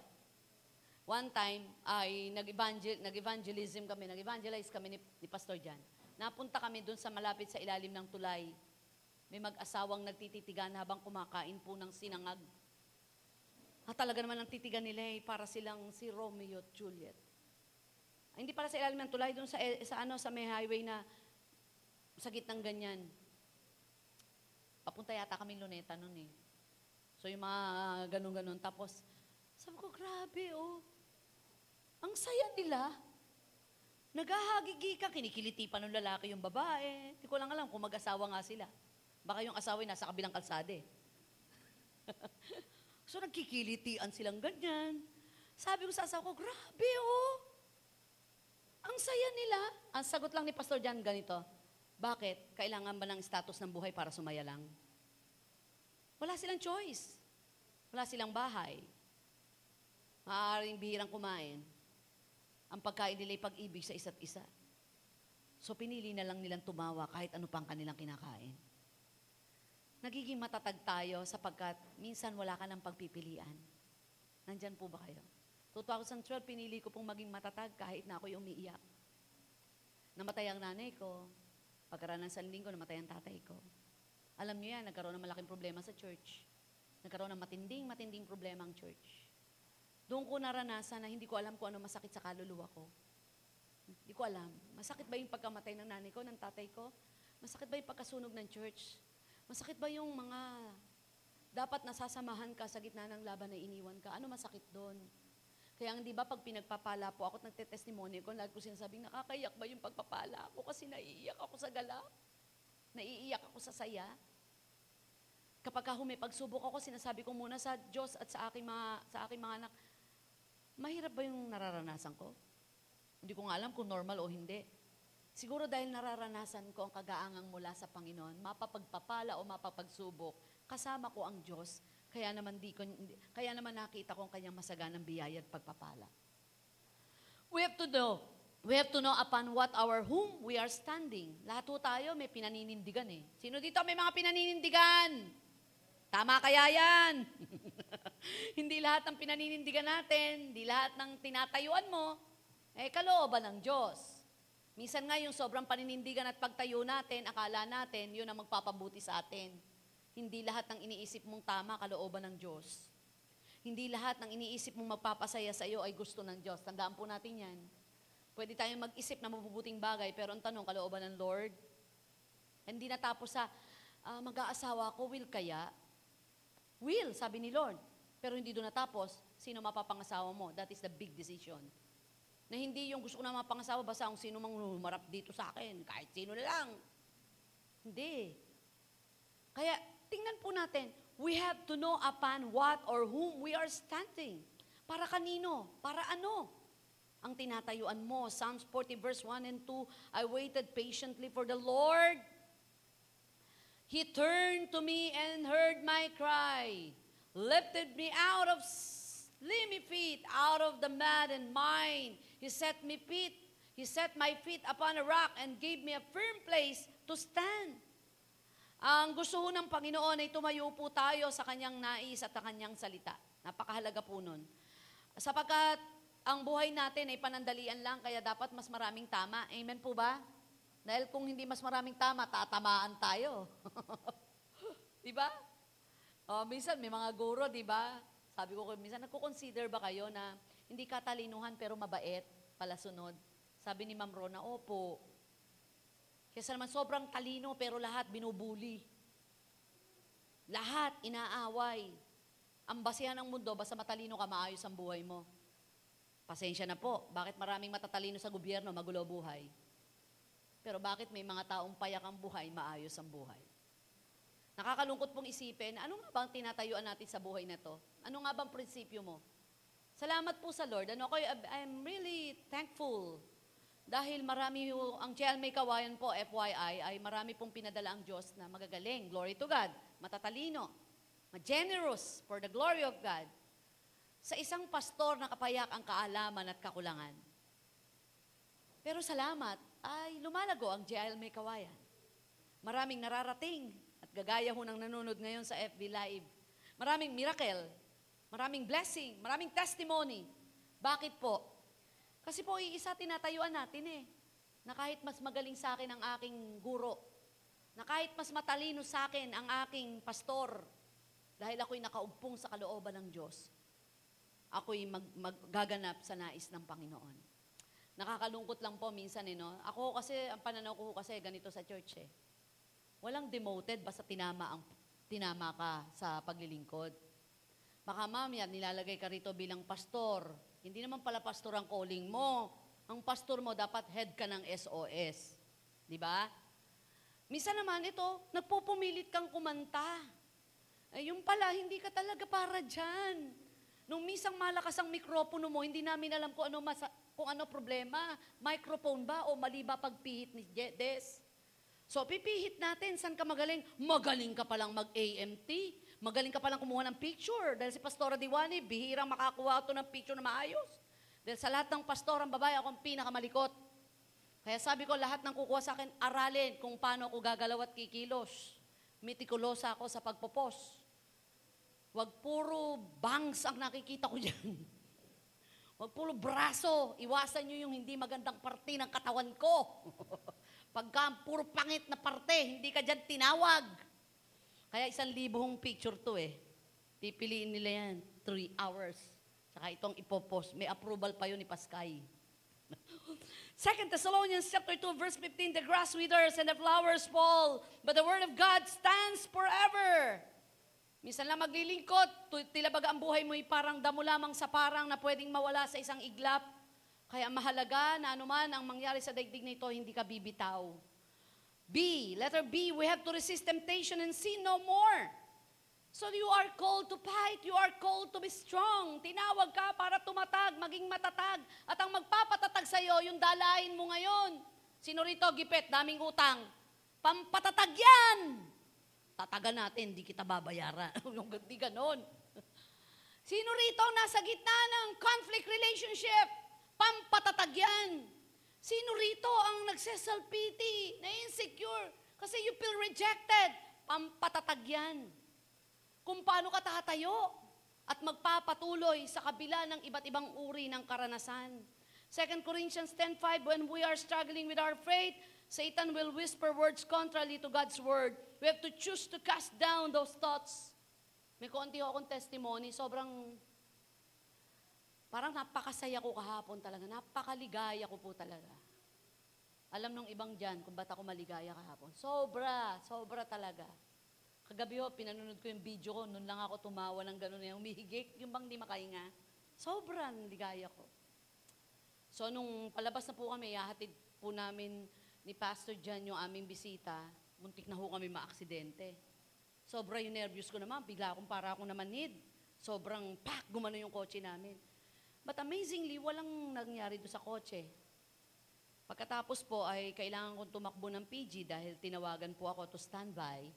One time, ay nag-evangel- nag-evangelism kami, nag-evangelize kami ni, ni Pastor Jan. Napunta kami doon sa malapit sa ilalim ng tulay. May mag-asawang nagtititigan habang kumakain po ng sinangag. At talaga naman ang titigan nila eh, para silang si Romeo at Juliet. Ay, hindi pala sa ilalim ng tulay, doon sa, eh, sa, ano, sa may highway na sa gitnang ganyan. Papunta yata kami Luneta noon eh. So yung mga ganun-ganun. Tapos, sabi ko, grabe oh. Ang saya nila. Naghahagigi ka, kinikiliti pa ng lalaki yung babae. Hindi ko lang alam kung mag-asawa nga sila. Baka yung asawa ay nasa kabilang kalsade. so nagkikilitian silang ganyan. Sabi ko sa asawa ko, grabe oh. Ang saya nila. Ang sagot lang ni Pastor Jan ganito, bakit? Kailangan ba ng status ng buhay para sumaya lang? Wala silang choice. Wala silang bahay. Maaaring bihirang kumain. Ang pagkain nila pag-ibig sa isa't isa. So pinili na lang nilang tumawa kahit ano pang kanilang kinakain. Nagiging matatag tayo sapagkat minsan wala ka ng pagpipilian. Nandyan po ba kayo? 2012, pinili ko pong maging matatag kahit na ako'y umiiyak. Namatay ang nanay ko. Pagkaranan sa linggo, namatay ang tatay ko. Alam niyo yan, nagkaroon ng malaking problema sa church. Nagkaroon ng matinding, matinding problema ang church. Doon ko naranasan na hindi ko alam kung ano masakit sa kaluluwa ko. Hindi ko alam. Masakit ba yung pagkamatay ng nanay ko, ng tatay ko? Masakit ba yung pagkasunog ng church? Masakit ba yung mga dapat nasasamahan ka sa gitna ng laban na iniwan ka? Ano masakit doon? Kaya hindi ba pag pinagpapala po ako at nagte-testimony ko, lagi ko sinasabing, nakakayak ba yung pagpapala ako kasi naiiyak ako sa gala? Naiiyak ako sa saya? Kapag ako may pagsubok ako, sinasabi ko muna sa Diyos at sa aking mga, sa aking mga anak, mahirap ba yung nararanasan ko? Hindi ko nga alam kung normal o hindi. Siguro dahil nararanasan ko ang kagaangang mula sa Panginoon, mapapagpapala o mapapagsubok, kasama ko ang Diyos, kaya naman, di ko, kaya naman nakita ko ang kanyang masaganang biyaya at pagpapala. We have to know, we have to know upon what our whom we are standing. Lahat tayo may pinaninindigan eh. Sino dito may mga pinaninindigan? Tama kaya yan? hindi lahat ng pinaninindigan natin, hindi lahat ng tinatayuan mo, eh kalooban ng Diyos. Minsan nga yung sobrang paninindigan at pagtayo natin, akala natin, yun ang magpapabuti sa atin. Hindi lahat ng iniisip mong tama, kalooban ng Diyos. Hindi lahat ng iniisip mong magpapasaya sa iyo ay gusto ng Diyos. Tandaan po natin yan. Pwede tayong mag-isip na mabubuting bagay, pero ang tanong, kalooban ng Lord? Hindi natapos sa, uh, mag-aasawa ko, will kaya? Will, sabi ni Lord. Pero hindi doon natapos, sino mapapangasawa mo? That is the big decision. Na hindi yung gusto ko na mapangasawa, basta kung sino mang humarap dito sa akin, kahit sino lang. Hindi. Kaya tingnan po natin, we have to know upon what or whom we are standing. Para kanino? Para ano? Ang tinatayuan mo. Psalms 40 verse 1 and 2, I waited patiently for the Lord. He turned to me and heard my cry, lifted me out of slimy feet, out of the mud and mine. He set me feet, he set my feet upon a rock and gave me a firm place to stand. Ang gusto ho ng Panginoon ay tumayo po tayo sa kanyang nais at kanyang salita. Napakahalaga po nun. Sapagkat ang buhay natin ay panandalian lang, kaya dapat mas maraming tama. Amen po ba? Dahil kung hindi mas maraming tama, tatamaan tayo. di ba? Oh, minsan may mga guro, di ba? Sabi ko, minsan nagko-consider ba kayo na hindi katalinuhan pero mabait, palasunod? Sabi ni Ma'am Rona, opo. Kesa naman sobrang talino pero lahat binubuli. Lahat inaaway. Ang basihan ng mundo, basta matalino ka, maayos ang buhay mo. Pasensya na po, bakit maraming matatalino sa gobyerno, magulo buhay? Pero bakit may mga taong payak ang buhay, maayos ang buhay? Nakakalungkot pong isipin, ano nga bang tinatayuan natin sa buhay na to? Ano nga bang prinsipyo mo? Salamat po sa Lord. Ano, ako, I'm really thankful dahil marami yung, ang GLMA Kawayan po, FYI, ay marami pong pinadala ang Diyos na magagaling. Glory to God. Matatalino. Ma-generous for the glory of God. Sa isang pastor na kapayak ang kaalaman at kakulangan. Pero salamat, ay lumalago ang GLMA Kawayan. Maraming nararating at gagaya ho ng nanonood ngayon sa FB Live. Maraming miracle, maraming blessing, maraming testimony. Bakit po? Kasi po, iisa tinatayuan natin eh. Na kahit mas magaling sa akin ang aking guro, na kahit mas matalino sa akin ang aking pastor, dahil ako'y nakaugpong sa kalooban ng Diyos, ako'y mag, maggaganap sa nais ng Panginoon. Nakakalungkot lang po minsan eh, no? Ako kasi, ang pananaw ko kasi ganito sa church eh. Walang demoted basta tinama, ang, tinama ka sa paglilingkod. Baka mamaya nilalagay ka rito bilang pastor. Hindi naman pala pastor ang calling mo. Ang pastor mo dapat head ka ng SOS. Di ba? Minsan naman ito, nagpupumilit kang kumanta. Eh, yung pala, hindi ka talaga para dyan. Nung misang malakas ang mikropono mo, hindi namin alam kung ano, masa- kung ano problema. Microphone ba o mali ba pagpihit ni Des? So, pipihit natin. Saan ka magaling? Magaling ka palang mag-AMT. Magaling ka palang kumuha ng picture. Dahil si Pastora Diwani, bihirang makakuha ito ng picture na maayos. Dahil sa lahat ng pastor, ang babae, ako ang pinakamalikot. Kaya sabi ko, lahat ng kukuha sa akin, aralin kung paano ako gagalaw at kikilos. Mitikulosa ako sa pagpopos. Huwag puro bangs ang nakikita ko dyan. Huwag puro braso. Iwasan nyo yung hindi magandang parte ng katawan ko. Pagka puro pangit na parte, hindi ka dyan tinawag. Kaya isang libong picture to eh. Pipiliin nila yan, three hours. Saka itong ipopost. May approval pa yun ni Paskay. Second Thessalonians chapter 2 verse 15 the grass withers and the flowers fall but the word of God stands forever. Minsan lang maglilingkod, tu- tila baga ang buhay mo ay parang damo lamang sa parang na pwedeng mawala sa isang iglap. Kaya mahalaga na anuman ang mangyari sa daigdig na ito, hindi ka bibitaw. B, letter B, we have to resist temptation and sin no more. So you are called to fight, you are called to be strong. Tinawag ka para tumatag, maging matatag. At ang magpapatatag sa iyo, yung dalahin mo ngayon. Sino rito, gipet, daming utang. Pampatatag yan! Tatagan natin, di kita babayaran. Yung di ganon. Sino rito nasa gitna ng conflict relationship? Pampatatag yan. Sino rito ang nagseself-pity, na-insecure, kasi you feel rejected? Pampatatag yan. Kung paano ka tatayo at magpapatuloy sa kabila ng iba't ibang uri ng karanasan. 2 Corinthians 10.5, when we are struggling with our faith, Satan will whisper words contrary to God's word. We have to choose to cast down those thoughts. May konti akong testimony, sobrang Parang napakasaya ko kahapon talaga. Napakaligaya ko po talaga. Alam nung ibang dyan kung ba't ako maligaya kahapon. Sobra, sobra talaga. Kagabi ho, pinanunod ko yung video ko, noon lang ako tumawa ng gano'n yung umihigik, yung bang di makahinga. Sobrang ligaya ko. So nung palabas na po kami, ihahatid po namin ni Pastor Jan yung aming bisita, muntik na ho kami maaksidente. Sobra yung nervous ko naman, bigla akong para akong namanid. Sobrang pak, gumano yung kotse namin. But amazingly, walang nangyari doon sa kotse. Pagkatapos po ay kailangan kong tumakbo ng PG dahil tinawagan po ako to standby.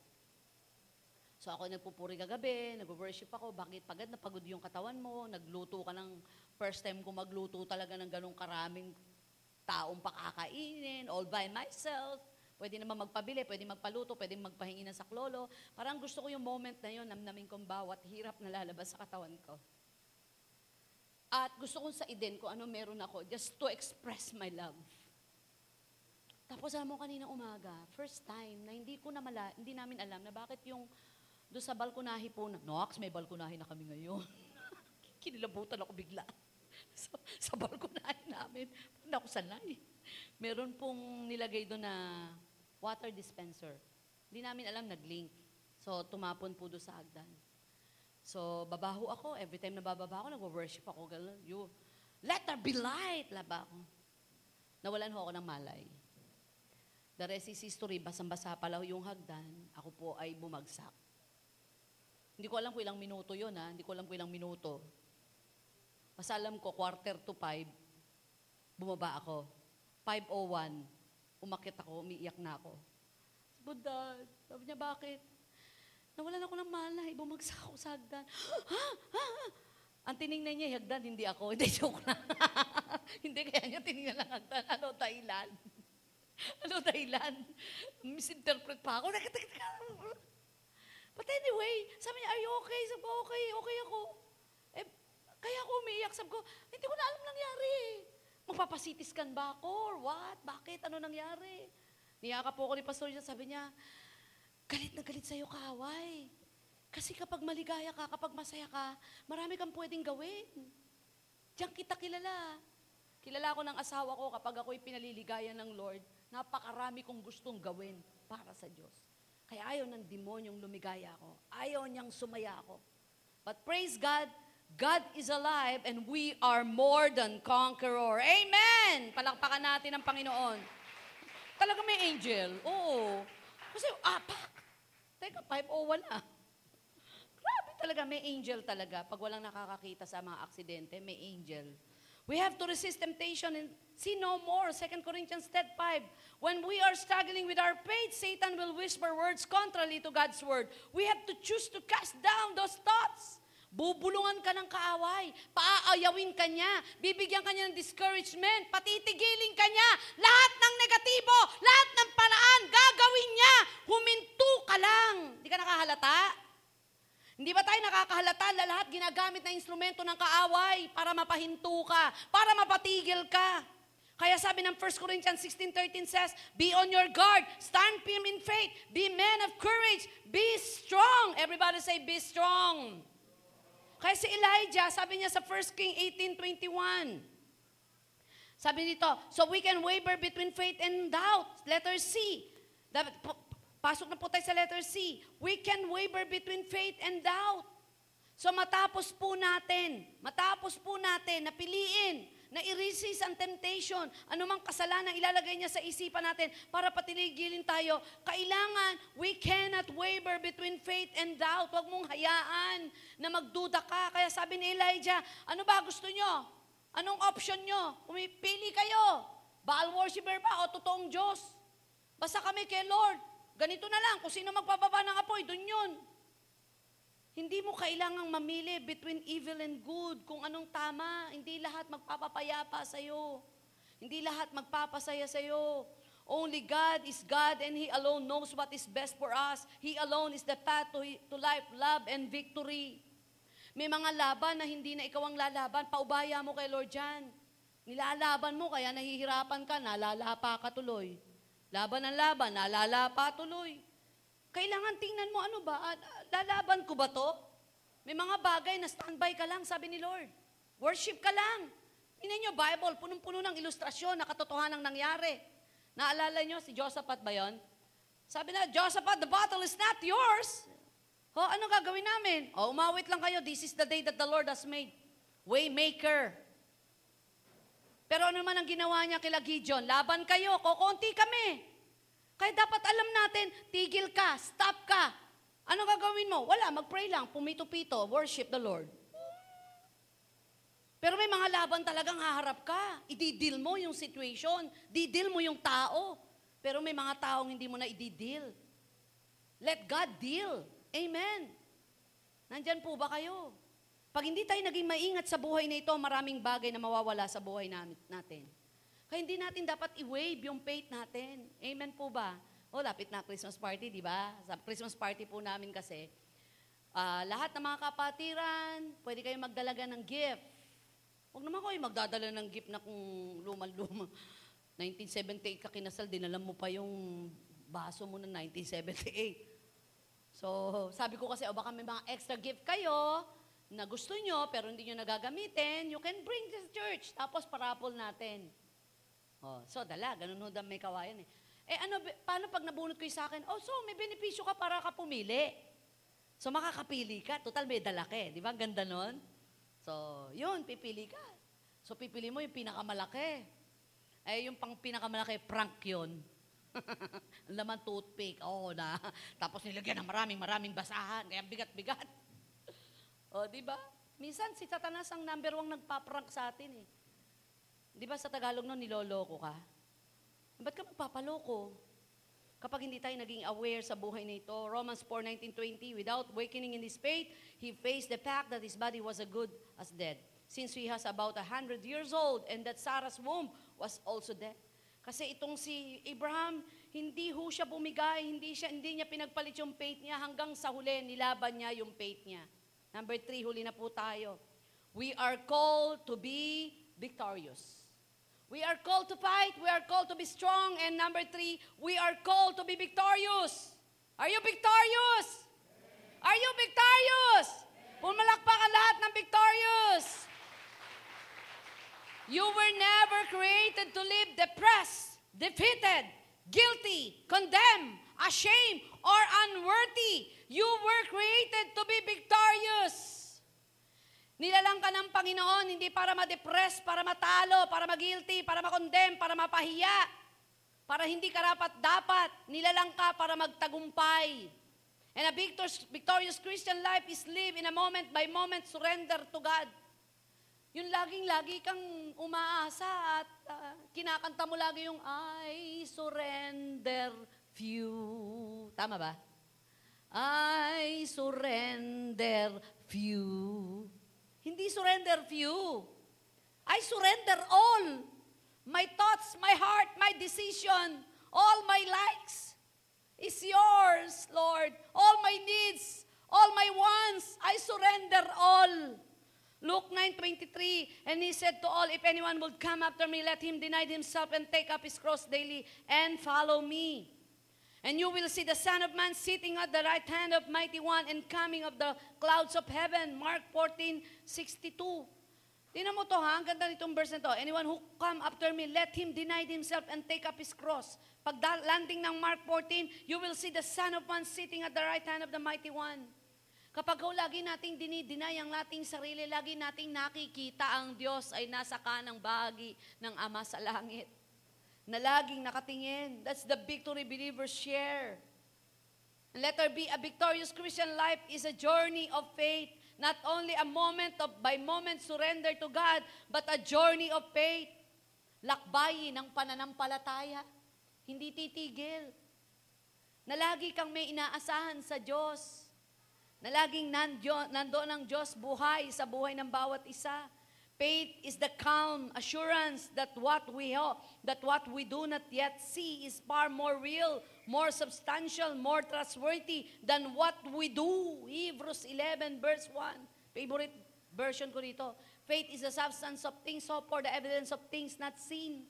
So ako nagpupuri kagabi, nag-worship ako, bakit pagod na pagod yung katawan mo, nagluto ka ng, first time ko magluto talaga ng ganong karaming taong pakakainin, all by myself. Pwede naman magpabili, pwede magpaluto, pwede magpahingi ng saklolo. Parang gusto ko yung moment na yun, namnamin kong bawat hirap na lalabas sa katawan ko. At gusto kong sa iden kung ano meron ako, just to express my love. Tapos alam mo kanina umaga, first time na hindi ko na mala, hindi namin alam na bakit yung doon sa balkonahe po na, Nox, may balkonahe na kami ngayon. Kinilabutan ako bigla. sa, sa balkonahe namin, hindi ako sanay. Meron pong nilagay doon na water dispenser. Hindi namin alam, nag-link. So, tumapon po doon sa hagdan. So, babaho ako. Every time na bababa ako, nag-worship ako. Gano'n. You, let there be light. Laba ako. Nawalan ho ako ng malay. The rest is history. Basang-basa pala yung hagdan. Ako po ay bumagsak. Hindi ko alam kung ilang minuto yun, ha? Hindi ko alam kung ilang minuto. Basta alam ko, quarter to five, bumaba ako. 5.01, umakit ako, umiiyak na ako. Sabi ko, Dad, sabi niya, bakit? Nawalan ako ng malay, bumagsak ako sa hagdan. Ha? Ha? Ha? Ang tiningnan niya, hagdan, hindi ako. Hindi, joke lang. hindi, kaya niya tiningnan lang hagdan. Ano dahilan? ano dahilan? Misinterpret pa ako. But anyway, sabi niya, are you okay? Sabi ko, okay, okay ako. Eh, kaya ako umiiyak. Sabi ko, hindi ko na alam nangyari. Magpapasitiskan ba ako? Or what? Bakit? Ano nangyari? Niyaka po ako ni Pastor John, sabi niya, galit na galit sa'yo kaaway. Kasi kapag maligaya ka, kapag masaya ka, marami kang pwedeng gawin. Diyan kita kilala. Kilala ko ng asawa ko kapag ako'y pinaliligayan ng Lord, napakarami kong gustong gawin para sa Diyos. Kaya ayaw ng demonyong lumigaya ako. Ayaw niyang sumaya ako. But praise God, God is alive and we are more than conqueror. Amen! Palakpakan natin ang Panginoon. Talaga may angel. Oo. Kasi, apak! Teka, 501 ah. Grabe talaga, may angel talaga. Pag walang nakakakita sa mga aksidente, may angel. We have to resist temptation and see no more. 2 Corinthians 10, 5. When we are struggling with our faith, Satan will whisper words contrary to God's word. We have to choose to cast down those thoughts. Bubulungan ka ng kaaway, paaayawin ka niya, bibigyan ka niya ng discouragement, patitigilin ka niya, lahat ng negatibo, lahat ng paraan, gagawin niya, huminto ka lang. Hindi ka nakahalata? Hindi ba tayo nakakahalata na lahat ginagamit na instrumento ng kaaway para mapahinto ka, para mapatigil ka? Kaya sabi ng 1 Corinthians 16.13 says, Be on your guard, stand firm in faith, be men of courage, be strong. Everybody say, be strong. Kaya si Elijah, sabi niya sa 1 King 18.21, sabi dito, so we can waver between faith and doubt. Letter C. Dapat, pasok na po tayo sa letter C. We can waver between faith and doubt. So matapos po natin, matapos po natin na piliin, na i-resist ang temptation, anumang kasalanan ilalagay niya sa isipan natin para patiligilin tayo, kailangan we cannot waver between faith and doubt. Huwag mong hayaan na magduda ka. Kaya sabi ni Elijah, ano ba gusto nyo? Anong option nyo? Pumipili kayo. Baal worshiper ba o totoong Diyos? Basta kami kay Lord. Ganito na lang, kung sino magpababa ng apoy, dun yun. Hindi mo kailangang mamili between evil and good, kung anong tama. Hindi lahat magpapapayapa sa'yo. Hindi lahat magpapasaya sa'yo. Only God is God and He alone knows what is best for us. He alone is the path to, to life, love, and victory. May mga laban na hindi na ikaw ang lalaban, paubaya mo kay Lord Jan. Nilalaban mo, kaya nahihirapan ka, nalalapa ka tuloy. Laban ang laban, nalalapa tuloy. Kailangan tingnan mo, ano ba? Ah, Lalaban ko ba to? May mga bagay na standby ka lang, sabi ni Lord. Worship ka lang. Tingnan nyo, Bible, punong-puno ng ilustrasyon na katotohanan ng nangyari. Naalala nyo, si Josaphat ba yon? Sabi na, Josaphat, the battle is not yours. Ho, ano gagawin namin? O, umawit lang kayo. This is the day that the Lord has made. Waymaker. Pero ano naman ang ginawa niya kila Gideon? Laban kayo, kokonti kami. Kaya dapat alam natin, tigil ka, stop ka. Ano gagawin mo? Wala, mag-pray lang, pumito-pito, worship the Lord. Pero may mga laban talagang haharap ka. Ididil mo yung situation. Didil mo yung tao. Pero may mga taong hindi mo na ididil. Let God deal. Amen. Nandyan po ba kayo? Pag hindi tayo naging maingat sa buhay na ito, maraming bagay na mawawala sa buhay natin. Kaya hindi natin dapat i-wave yung faith natin. Amen po ba? O, lapit na Christmas party, di ba? Sa Christmas party po namin kasi, uh, lahat ng mga kapatiran, pwede kayong magdalaga ng gift. Huwag naman kayo magdadala ng gift na kung luman-luma. 1978 ka kinasal, dinala mo pa yung baso mo ng 1978. So, sabi ko kasi, o baka may mga extra gift kayo na gusto nyo, pero hindi nyo nagagamitin, you can bring this church. Tapos parapol natin. Oh, so, dala, ganun ho may kawayan eh. Eh ano, paano pag nabunot ko yung sa akin? Oh, so may benepisyo ka para ka pumili. So makakapili ka. Total may dala ka eh. Di ba? Ganda nun. So, yun, pipili ka. So, pipili mo yung pinakamalaki. Eh, yung pang pinakamalaki, prank yun. Laman toothpick. Oo oh, na. Tapos nilagyan ng maraming maraming basahan. Kaya bigat-bigat. O, oh, di ba? Minsan, si Satanas ang number one nagpa-prank sa atin eh. Di ba sa Tagalog no, niloloko ka? Ba't ka magpapaloko? Kapag hindi tayo naging aware sa buhay na ito, Romans 4:19-20, without awakening in his faith, he faced the fact that his body was as good as dead. Since he has about a hundred years old and that Sarah's womb was also dead. Kasi itong si Abraham, hindi ho siya bumigay, hindi, siya, hindi niya pinagpalit yung faith niya hanggang sa huli, nilaban niya yung faith niya. Number three, huli na po tayo. We are called to be victorious. We are called to fight. We are called to be strong. And number three, we are called to be victorious. Are you victorious? Are you victorious? Pumalakpakan lahat ng victorious. You were never created to live depressed, defeated, guilty, condemned, ashamed, or unworthy. You were created to be victorious. Nilalang ka ng Panginoon hindi para ma-depress, para matalo, para ma-guilty, para ma-condemn, para mapahiya, para hindi karapat dapat. Nilalang ka para magtagumpay. And a victorious, victorious Christian life is live in a moment by moment surrender to God. Yung laging-lagi kang umaasa at uh, kinakanta mo lagi yung I surrender few. Tama ba? I surrender few. Hindi surrender few. I surrender all. My thoughts, my heart, my decision, all my likes is yours, Lord. All my needs, all my wants, I surrender all. Luke 9:23, and he said to all, If anyone would come after me, let him deny himself and take up his cross daily and follow me. And you will see the Son of Man sitting at the right hand of Mighty One and coming of the clouds of heaven. Mark 14:62. Tingnan mo to ha, ang ganda nitong verse na to. Anyone who come after me, let him deny himself and take up his cross. Pag landing ng Mark 14, you will see the Son of Man sitting at the right hand of the Mighty One. Kapag ho, lagi nating dinidinay ang ating sarili, lagi nating nakikita ang Diyos ay nasa kanang bahagi ng Ama sa langit. Na laging nakatingin. That's the victory believers share. And let there be a victorious Christian life is a journey of faith. Not only a moment of by moment surrender to God, but a journey of faith. Lakbayin ng pananampalataya. Hindi titigil. Na lagi kang may inaasahan sa Diyos na laging nandoon ang Diyos buhay sa buhay ng bawat isa. Faith is the calm assurance that what we hope, that what we do not yet see is far more real, more substantial, more trustworthy than what we do. Hebrews 11 verse 1. Favorite version ko dito. Faith is the substance of things hoped for, the evidence of things not seen.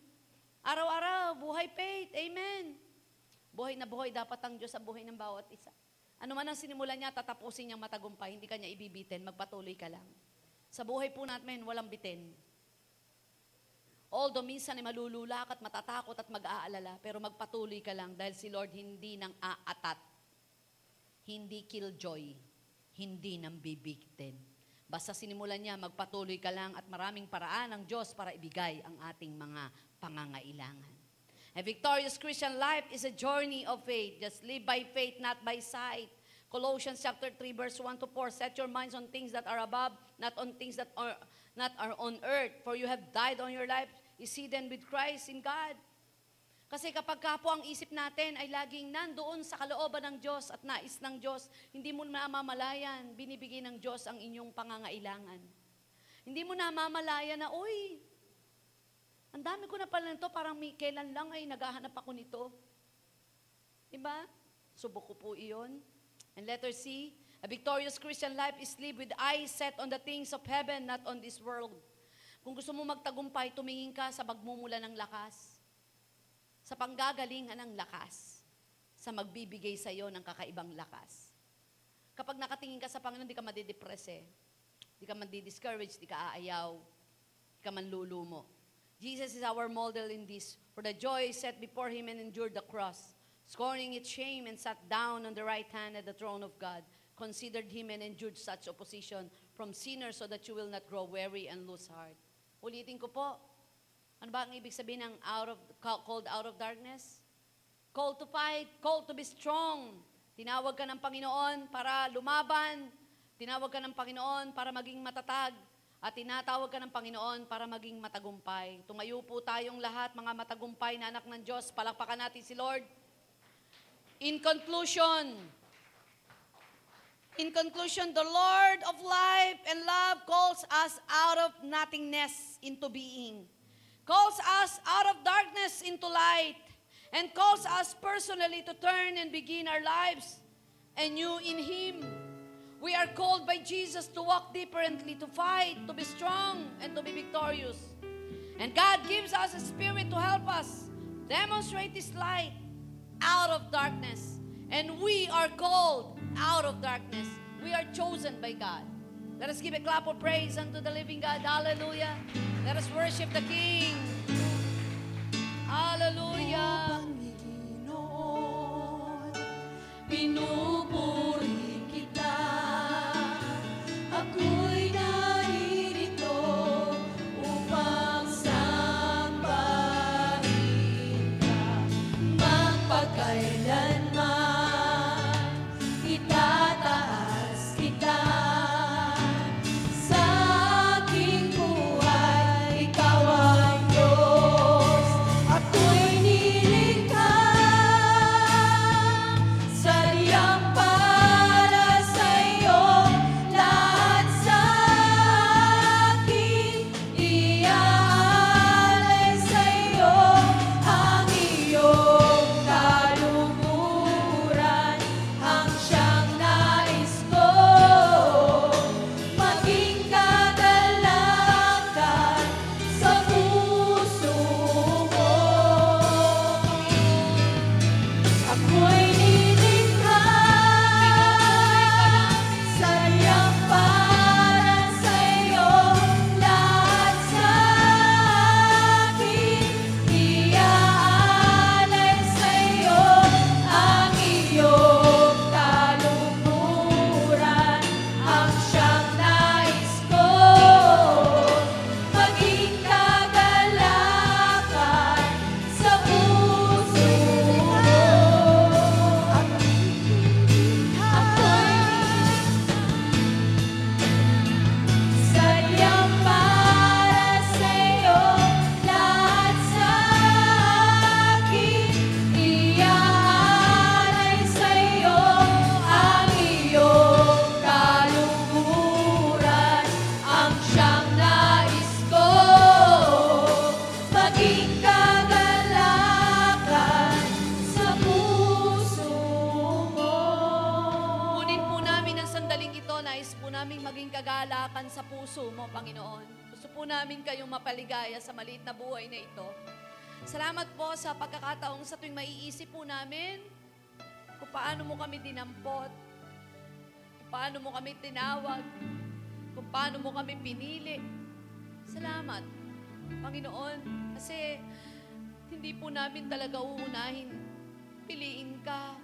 Araw-araw, buhay faith. Amen. Buhay na buhay dapat ang Diyos sa buhay ng bawat isa. Ano man ang sinimulan niya, tatapusin niyang matagumpay, hindi kanya ibibitin, magpatuloy ka lang. Sa buhay po natin, walang bitin. Although minsan ay malululak at matatakot at mag-aalala, pero magpatuloy ka lang dahil si Lord hindi nang aatat, hindi killjoy, hindi nang bibigtin. Basta sinimulan niya, magpatuloy ka lang at maraming paraan ng Diyos para ibigay ang ating mga pangangailangan. A victorious Christian life is a journey of faith. Just live by faith, not by sight. Colossians chapter 3 verse 1 to 4 set your minds on things that are above not on things that are not are on earth for you have died on your life is hidden with Christ in God kasi kapag ka po ang isip natin ay laging nandoon sa kalooban ng Diyos at nais ng Diyos, hindi mo namamalayan, binibigay ng Diyos ang inyong pangangailangan. Hindi mo namamalayan na, uy, ang dami ko na pala nito, parang may kailan lang ay naghahanap ako nito. Diba? Subok ko po iyon. And letter C, a victorious Christian life is lived with eyes set on the things of heaven, not on this world. Kung gusto mo magtagumpay, tumingin ka sa magmumula ng lakas, sa panggagalingan ng lakas, sa magbibigay sa iyo ng kakaibang lakas. Kapag nakatingin ka sa Panginoon, di ka madidepress eh. Di ka madi-discourage, di ka aayaw, di ka manlulumo. Jesus is our model in this. For the joy set before him and endured the cross, scorning its shame and sat down on the right hand at the throne of God, considered him and endured such opposition from sinners so that you will not grow weary and lose heart. Ulitin ko po, ano ba ang ibig sabihin ng out of, called out of darkness? Called to fight, called to be strong. Tinawag ka ng Panginoon para lumaban. Tinawag ka ng Panginoon para maging matatag. At tinatawag ka ng Panginoon para maging matagumpay. Tumayo po tayong lahat, mga matagumpay na anak ng Diyos. Palakpakan natin si Lord. In conclusion, in conclusion, the Lord of life and love calls us out of nothingness into being, calls us out of darkness into light, and calls us personally to turn and begin our lives anew in Him. We are called by Jesus to walk differently, to fight, to be strong, and to be victorious. And God gives us a spirit to help us demonstrate His light out of darkness. And we are called out of darkness. We are chosen by God. Let us give a clap of praise unto the living God. Hallelujah. Let us worship the King. Hallelujah. Pinupuri Nais po namin maging kagalakan sa puso mo, Panginoon. Gusto po namin kayong mapaligaya sa maliit na buhay na ito. Salamat po sa pagkakataong sa tuwing maiisip po namin kung paano mo kami dinampot, kung paano mo kami tinawag, kung paano mo kami pinili. Salamat, Panginoon, kasi hindi po namin talaga uunahin piliin ka,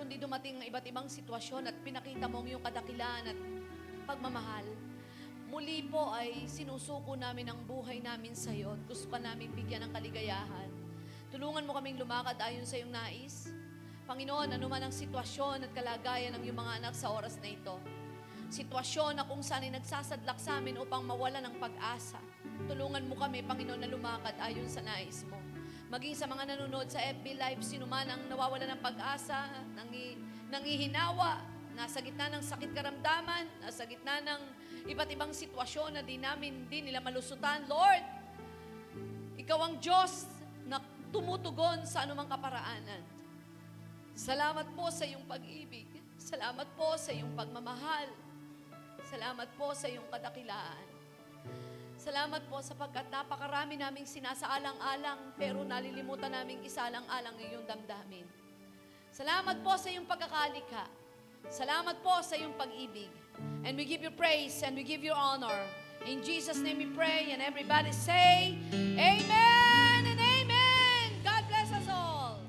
kundi dumating ang iba't ibang sitwasyon at pinakita mo ang iyong kadakilaan at pagmamahal. Muli po ay sinusuko namin ang buhay namin sa iyo at gusto ka namin bigyan ng kaligayahan. Tulungan mo kaming lumakad ayon sa iyong nais. Panginoon, ano man ang sitwasyon at kalagayan ng iyong mga anak sa oras na ito. Sitwasyon na kung saan ay nagsasadlak sa amin upang mawala ng pag-asa. Tulungan mo kami, Panginoon, na lumakad ayon sa nais mo. Maging sa mga nanonood sa FB Live, sino man ang nawawala ng pag-asa, nangi, nangihinawa, nasa gitna ng sakit karamdaman, nasa gitna ng iba't ibang sitwasyon na di namin, di nila malusutan. Lord, Ikaw ang Diyos na tumutugon sa anumang kaparaanan. Salamat po sa iyong pag-ibig. Salamat po sa iyong pagmamahal. Salamat po sa iyong kadakilaan. Salamat po sapagkat napakarami naming sinasaalang-alang pero nalilimutan naming isaalang-alang ang iyong damdamin. Salamat po sa iyong pagkakalikha. Salamat po sa iyong pag-ibig. And we give you praise and we give you honor. In Jesus' name we pray and everybody say, Amen!